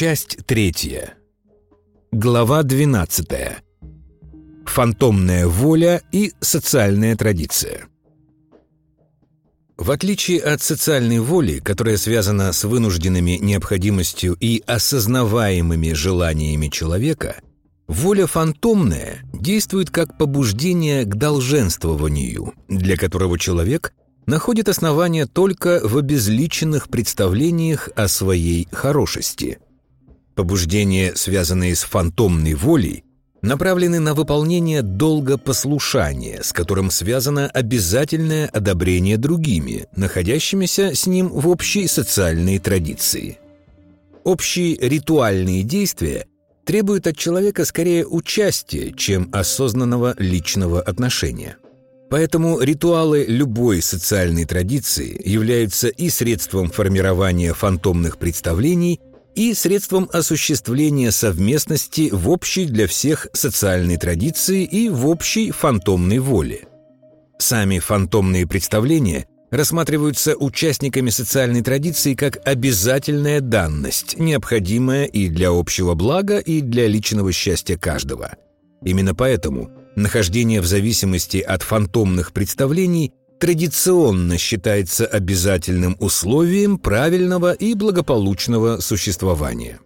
Часть третья. Глава 12. Фантомная воля и социальная традиция. В отличие от социальной воли, которая связана с вынужденными необходимостью и осознаваемыми желаниями человека, воля фантомная действует как побуждение к долженствованию, для которого человек находит основания только в обезличенных представлениях о своей хорошести. Побуждения, связанные с фантомной волей, направлены на выполнение долга послушания, с которым связано обязательное одобрение другими, находящимися с ним в общей социальной традиции. Общие ритуальные действия требуют от человека скорее участия, чем осознанного личного отношения. Поэтому ритуалы любой социальной традиции являются и средством формирования фантомных представлений, и средством осуществления совместности в общей для всех социальной традиции и в общей фантомной воле. Сами фантомные представления рассматриваются участниками социальной традиции как обязательная данность, необходимая и для общего блага, и для личного счастья каждого. Именно поэтому Нахождение в зависимости от фантомных представлений традиционно считается обязательным условием правильного и благополучного существования.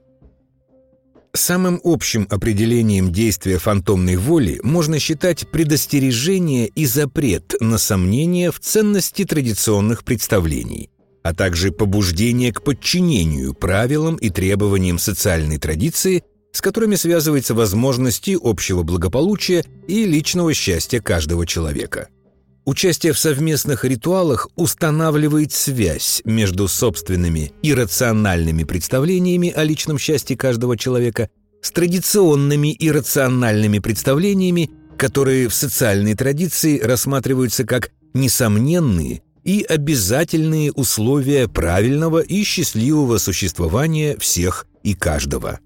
Самым общим определением действия фантомной воли можно считать предостережение и запрет на сомнение в ценности традиционных представлений, а также побуждение к подчинению правилам и требованиям социальной традиции – с которыми связывается возможности общего благополучия и личного счастья каждого человека. Участие в совместных ритуалах устанавливает связь между собственными иррациональными представлениями о личном счастье каждого человека с традиционными иррациональными представлениями, которые в социальной традиции рассматриваются как несомненные и обязательные условия правильного и счастливого существования всех и каждого.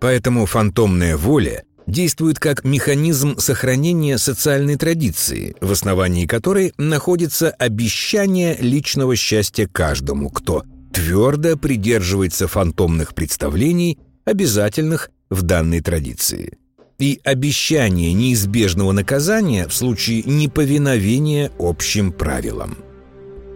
Поэтому фантомная воля действует как механизм сохранения социальной традиции, в основании которой находится обещание личного счастья каждому, кто твердо придерживается фантомных представлений, обязательных в данной традиции. И обещание неизбежного наказания в случае неповиновения общим правилам –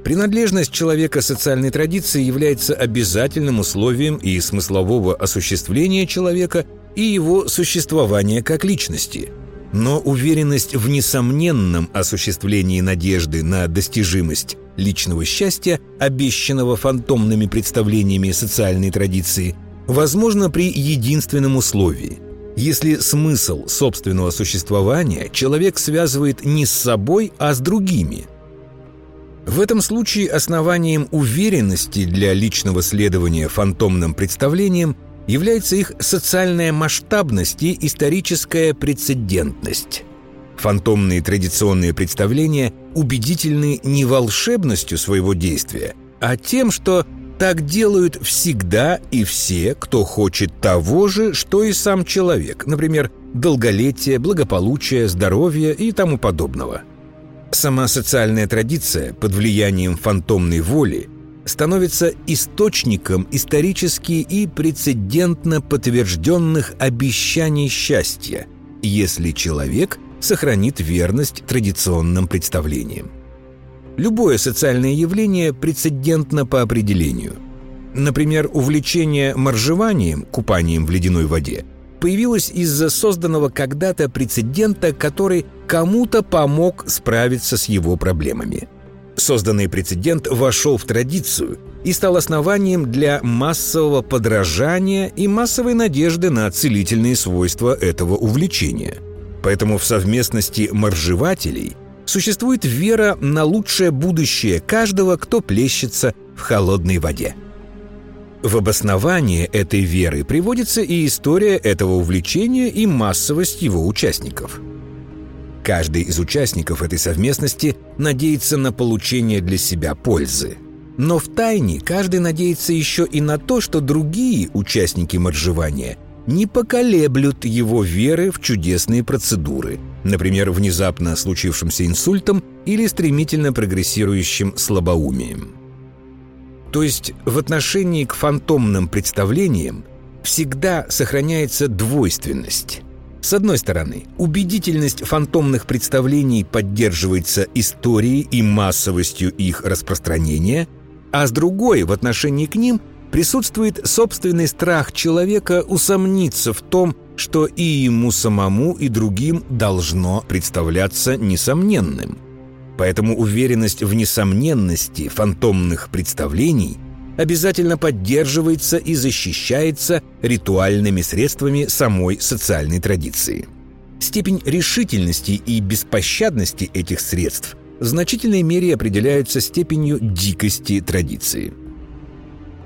Принадлежность человека социальной традиции является обязательным условием и смыслового осуществления человека и его существования как личности. Но уверенность в несомненном осуществлении надежды на достижимость личного счастья, обещанного фантомными представлениями социальной традиции, возможно при единственном условии – если смысл собственного существования человек связывает не с собой, а с другими – в этом случае основанием уверенности для личного следования фантомным представлениям является их социальная масштабность и историческая прецедентность. Фантомные традиционные представления убедительны не волшебностью своего действия, а тем, что так делают всегда и все, кто хочет того же, что и сам человек, например, долголетие, благополучие, здоровье и тому подобного – Сама социальная традиция под влиянием фантомной воли становится источником исторически и прецедентно подтвержденных обещаний счастья, если человек сохранит верность традиционным представлениям. Любое социальное явление прецедентно по определению. Например, увлечение моржеванием, купанием в ледяной воде, появилось из-за созданного когда-то прецедента, который кому-то помог справиться с его проблемами. Созданный прецедент вошел в традицию и стал основанием для массового подражания и массовой надежды на целительные свойства этого увлечения. Поэтому в совместности моржевателей существует вера на лучшее будущее каждого, кто плещется в холодной воде. В обоснование этой веры приводится и история этого увлечения и массовость его участников – Каждый из участников этой совместности надеется на получение для себя пользы. Но в тайне каждый надеется еще и на то, что другие участники моржевания не поколеблют его веры в чудесные процедуры, например, внезапно случившимся инсультом или стремительно прогрессирующим слабоумием. То есть в отношении к фантомным представлениям всегда сохраняется двойственность. С одной стороны, убедительность фантомных представлений поддерживается историей и массовостью их распространения, а с другой, в отношении к ним, присутствует собственный страх человека усомниться в том, что и ему самому, и другим должно представляться несомненным. Поэтому уверенность в несомненности фантомных представлений обязательно поддерживается и защищается ритуальными средствами самой социальной традиции. Степень решительности и беспощадности этих средств в значительной мере определяются степенью дикости традиции.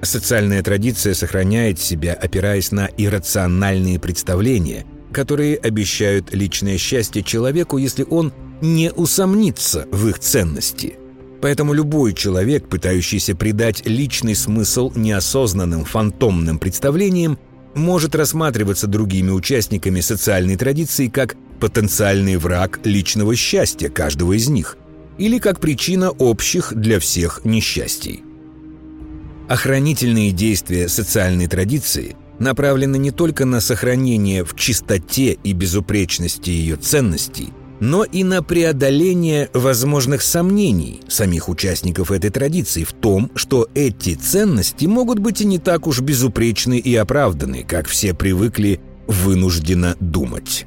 Социальная традиция сохраняет себя, опираясь на иррациональные представления, которые обещают личное счастье человеку, если он не усомнится в их ценности – Поэтому любой человек, пытающийся придать личный смысл неосознанным фантомным представлениям, может рассматриваться другими участниками социальной традиции как потенциальный враг личного счастья каждого из них или как причина общих для всех несчастий. Охранительные действия социальной традиции направлены не только на сохранение в чистоте и безупречности ее ценностей – но и на преодоление возможных сомнений самих участников этой традиции в том, что эти ценности могут быть и не так уж безупречны и оправданы, как все привыкли вынужденно думать.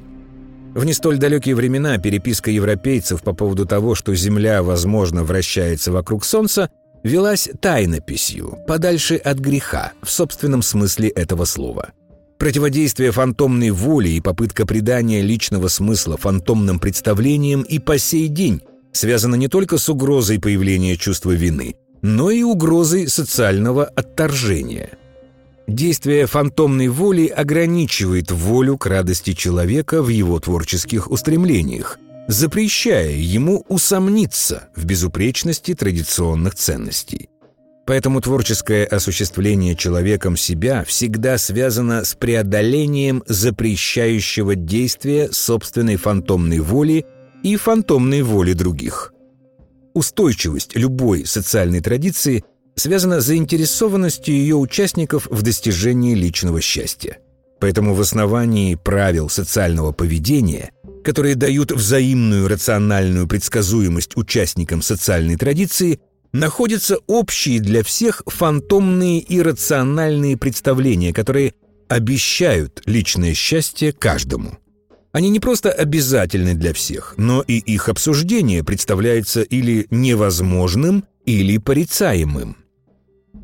В не столь далекие времена переписка европейцев по поводу того, что Земля, возможно, вращается вокруг Солнца, велась тайнописью, подальше от греха, в собственном смысле этого слова – Противодействие фантомной воле и попытка придания личного смысла фантомным представлениям и по сей день связано не только с угрозой появления чувства вины, но и угрозой социального отторжения. Действие фантомной воли ограничивает волю к радости человека в его творческих устремлениях, запрещая ему усомниться в безупречности традиционных ценностей. Поэтому творческое осуществление человеком себя всегда связано с преодолением запрещающего действия собственной фантомной воли и фантомной воли других. Устойчивость любой социальной традиции связана с заинтересованностью ее участников в достижении личного счастья. Поэтому в основании правил социального поведения, которые дают взаимную рациональную предсказуемость участникам социальной традиции – находятся общие для всех фантомные и рациональные представления, которые обещают личное счастье каждому. Они не просто обязательны для всех, но и их обсуждение представляется или невозможным, или порицаемым.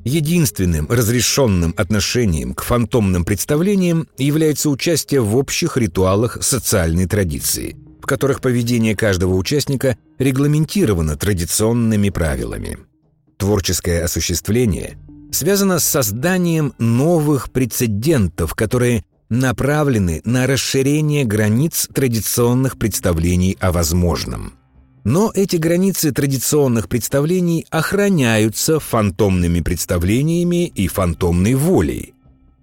Единственным разрешенным отношением к фантомным представлениям является участие в общих ритуалах социальной традиции – которых поведение каждого участника регламентировано традиционными правилами. Творческое осуществление связано с созданием новых прецедентов, которые направлены на расширение границ традиционных представлений о возможном. Но эти границы традиционных представлений охраняются фантомными представлениями и фантомной волей.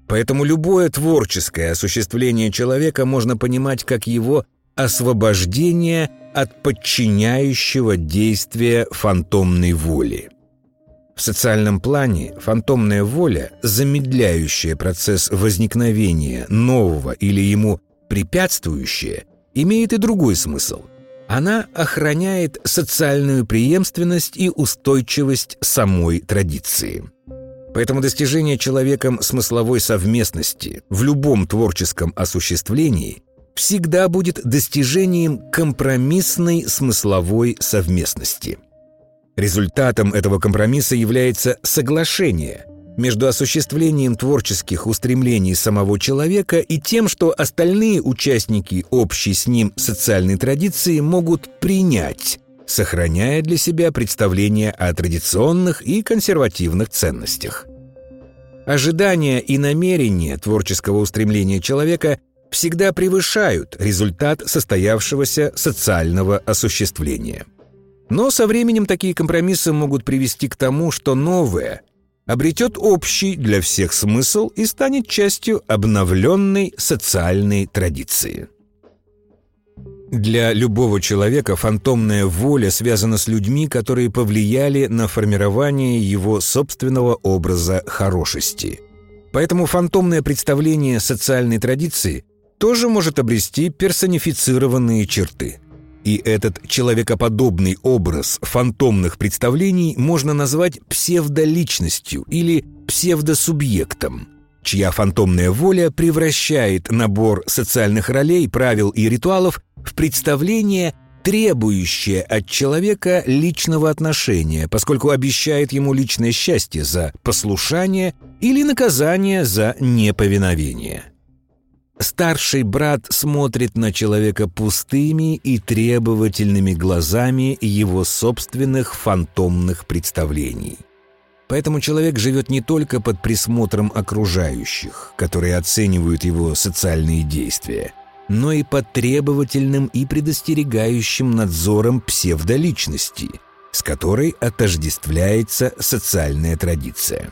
Поэтому любое творческое осуществление человека можно понимать как его освобождение от подчиняющего действия фантомной воли. В социальном плане фантомная воля, замедляющая процесс возникновения нового или ему препятствующая, имеет и другой смысл. Она охраняет социальную преемственность и устойчивость самой традиции. Поэтому достижение человеком смысловой совместности в любом творческом осуществлении всегда будет достижением компромиссной смысловой совместности. Результатом этого компромисса является соглашение между осуществлением творческих устремлений самого человека и тем, что остальные участники общей с ним социальной традиции могут принять, сохраняя для себя представления о традиционных и консервативных ценностях. Ожидания и намерения творческого устремления человека – всегда превышают результат состоявшегося социального осуществления. Но со временем такие компромиссы могут привести к тому, что новое обретет общий для всех смысл и станет частью обновленной социальной традиции. Для любого человека фантомная воля связана с людьми, которые повлияли на формирование его собственного образа хорошести – Поэтому фантомное представление социальной традиции тоже может обрести персонифицированные черты. И этот человекоподобный образ фантомных представлений можно назвать псевдоличностью или псевдосубъектом, чья фантомная воля превращает набор социальных ролей, правил и ритуалов в представление – требующее от человека личного отношения, поскольку обещает ему личное счастье за послушание или наказание за неповиновение. Старший брат смотрит на человека пустыми и требовательными глазами его собственных фантомных представлений. Поэтому человек живет не только под присмотром окружающих, которые оценивают его социальные действия – но и под требовательным и предостерегающим надзором псевдоличности, с которой отождествляется социальная традиция.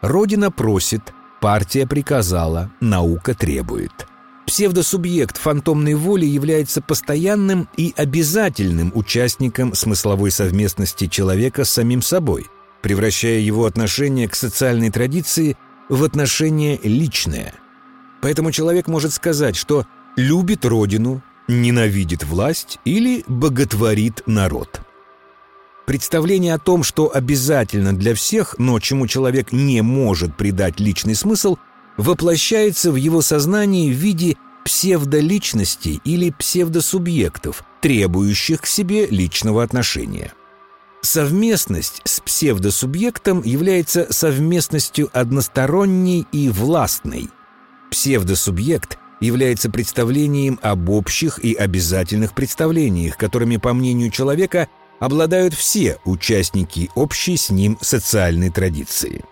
Родина просит, партия приказала, наука требует. Псевдосубъект фантомной воли является постоянным и обязательным участником смысловой совместности человека с самим собой, превращая его отношение к социальной традиции в отношение личное. Поэтому человек может сказать, что любит родину, ненавидит власть или боготворит народ. Представление о том, что обязательно для всех, но чему человек не может придать личный смысл, воплощается в его сознании в виде псевдоличностей или псевдосубъектов, требующих к себе личного отношения. Совместность с псевдосубъектом является совместностью односторонней и властной. Псевдосубъект является представлением об общих и обязательных представлениях, которыми, по мнению человека, обладают все участники общей с ним социальной традиции.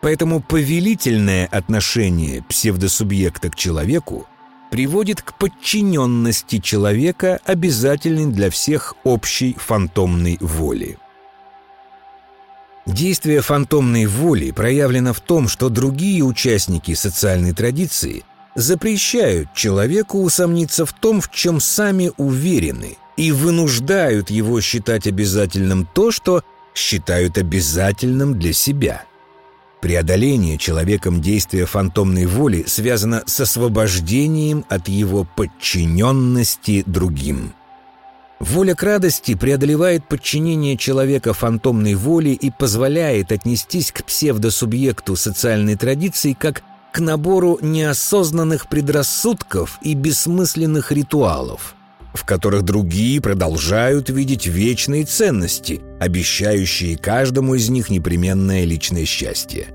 Поэтому повелительное отношение псевдосубъекта к человеку приводит к подчиненности человека, обязательной для всех общей фантомной воли. Действие фантомной воли проявлено в том, что другие участники социальной традиции запрещают человеку усомниться в том, в чем сами уверены, и вынуждают его считать обязательным то, что считают обязательным для себя. Преодоление человеком действия фантомной воли связано с освобождением от его подчиненности другим. Воля к радости преодолевает подчинение человека фантомной воле и позволяет отнестись к псевдосубъекту социальной традиции как к набору неосознанных предрассудков и бессмысленных ритуалов, в которых другие продолжают видеть вечные ценности, обещающие каждому из них непременное личное счастье.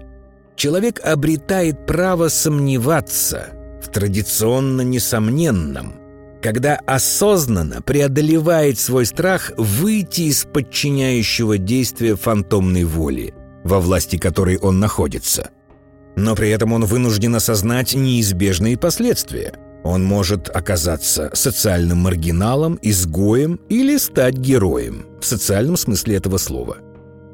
Человек обретает право сомневаться в традиционно несомненном, когда осознанно преодолевает свой страх выйти из подчиняющего действия фантомной воли, во власти которой он находится – но при этом он вынужден осознать неизбежные последствия. Он может оказаться социальным маргиналом, изгоем или стать героем, в социальном смысле этого слова.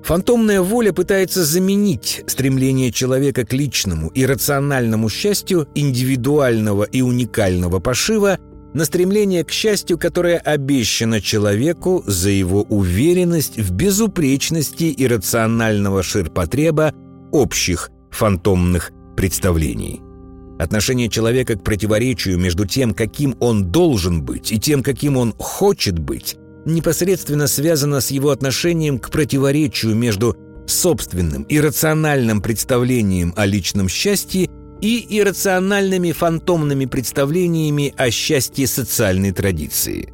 Фантомная воля пытается заменить стремление человека к личному и рациональному счастью индивидуального и уникального пошива на стремление к счастью, которое обещано человеку за его уверенность в безупречности иррационального ширпотреба общих фантомных представлений. Отношение человека к противоречию между тем, каким он должен быть, и тем, каким он хочет быть, непосредственно связано с его отношением к противоречию между собственным иррациональным представлением о личном счастье и иррациональными фантомными представлениями о счастье социальной традиции.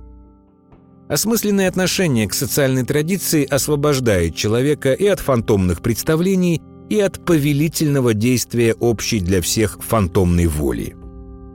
Осмысленное отношение к социальной традиции освобождает человека и от фантомных представлений, и от повелительного действия общей для всех фантомной воли.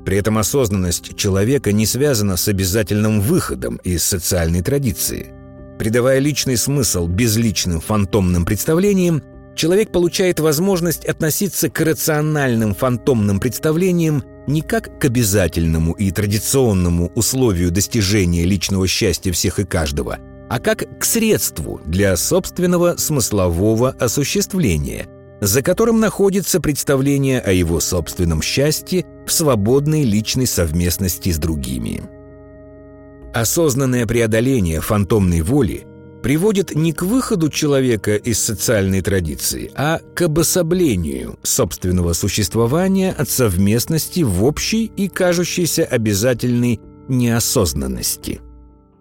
При этом осознанность человека не связана с обязательным выходом из социальной традиции. Придавая личный смысл безличным фантомным представлениям, человек получает возможность относиться к рациональным фантомным представлениям не как к обязательному и традиционному условию достижения личного счастья всех и каждого, а как к средству для собственного смыслового осуществления – за которым находится представление о его собственном счастье в свободной личной совместности с другими. Осознанное преодоление фантомной воли приводит не к выходу человека из социальной традиции, а к обособлению собственного существования от совместности в общей и кажущейся обязательной неосознанности.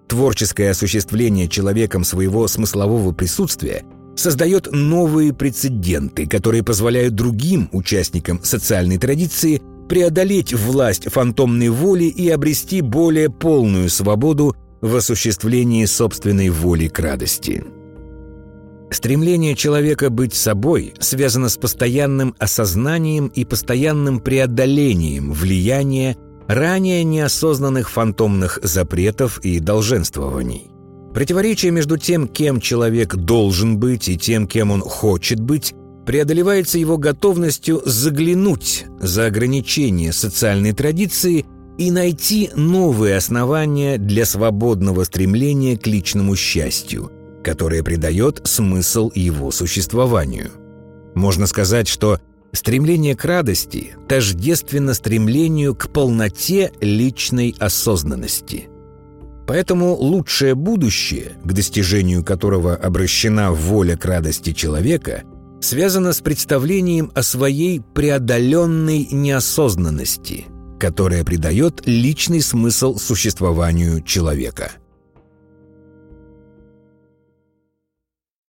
Творческое осуществление человеком своего смыслового присутствия создает новые прецеденты, которые позволяют другим участникам социальной традиции преодолеть власть фантомной воли и обрести более полную свободу в осуществлении собственной воли к радости. Стремление человека быть собой связано с постоянным осознанием и постоянным преодолением влияния ранее неосознанных фантомных запретов и долженствований. Противоречие между тем, кем человек должен быть, и тем, кем он хочет быть, преодолевается его готовностью заглянуть за ограничения социальной традиции и найти новые основания для свободного стремления к личному счастью, которое придает смысл его существованию. Можно сказать, что стремление к радости тождественно стремлению к полноте личной осознанности. Поэтому лучшее будущее, к достижению которого обращена воля к радости человека, связано с представлением о своей преодоленной неосознанности – которая придает личный смысл существованию человека –